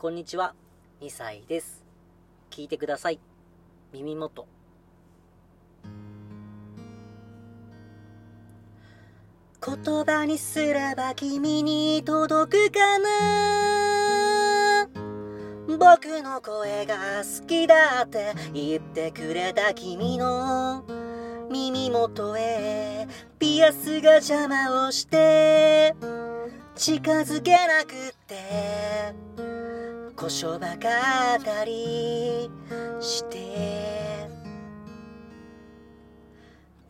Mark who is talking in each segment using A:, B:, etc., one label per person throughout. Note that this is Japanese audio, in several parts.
A: こんにちは、2歳です。聞いてください。耳元。言葉にすれば君に届くかな僕の声が好きだって言ってくれた君の耳元へピアスが邪魔をして近づけなくってこしばかったりして。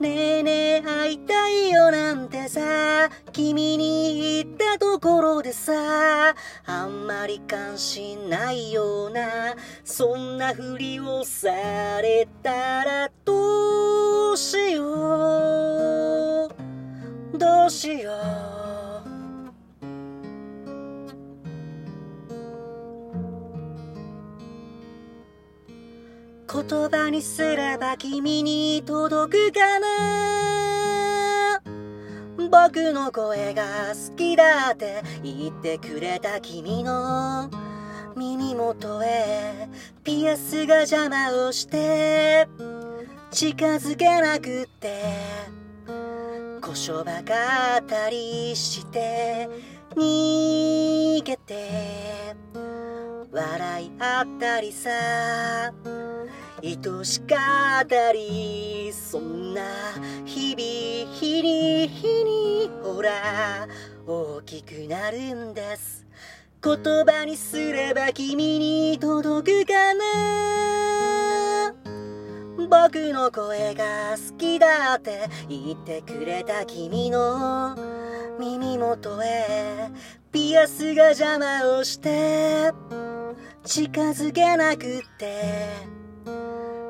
A: ねえねえ会いたいよなんてさ。君に言ったところでさ。あんまり関心ないような。そんなふりをされたら言葉にすれば君に届くかな。僕の声が好きだって言ってくれた君の耳元へピアスが邪魔をして近づけなくって故障ばかったりして逃げて笑い合ったりさ。愛しかったりそんな日々日に日にほら大きくなるんです。言葉にすれば君に届くかな。僕の声が好きだって言ってくれた君の耳元へピアスが邪魔をして近づけなくって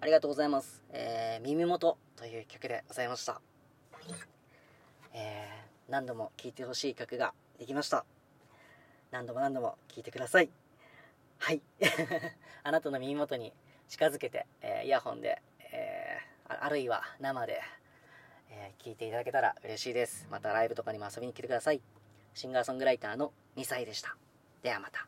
A: ありがとうございます。えー、耳元という曲でございました。えー、何度も聴いてほしい曲ができました。何度も何度も聴いてください。はい。あなたの耳元に近づけて、えーイヤホンで、えーあるいは生で、えー聞いていただけたら嬉しいです。またライブとかにも遊びに来てください。シンガーソングライターの2歳でした。ではまた。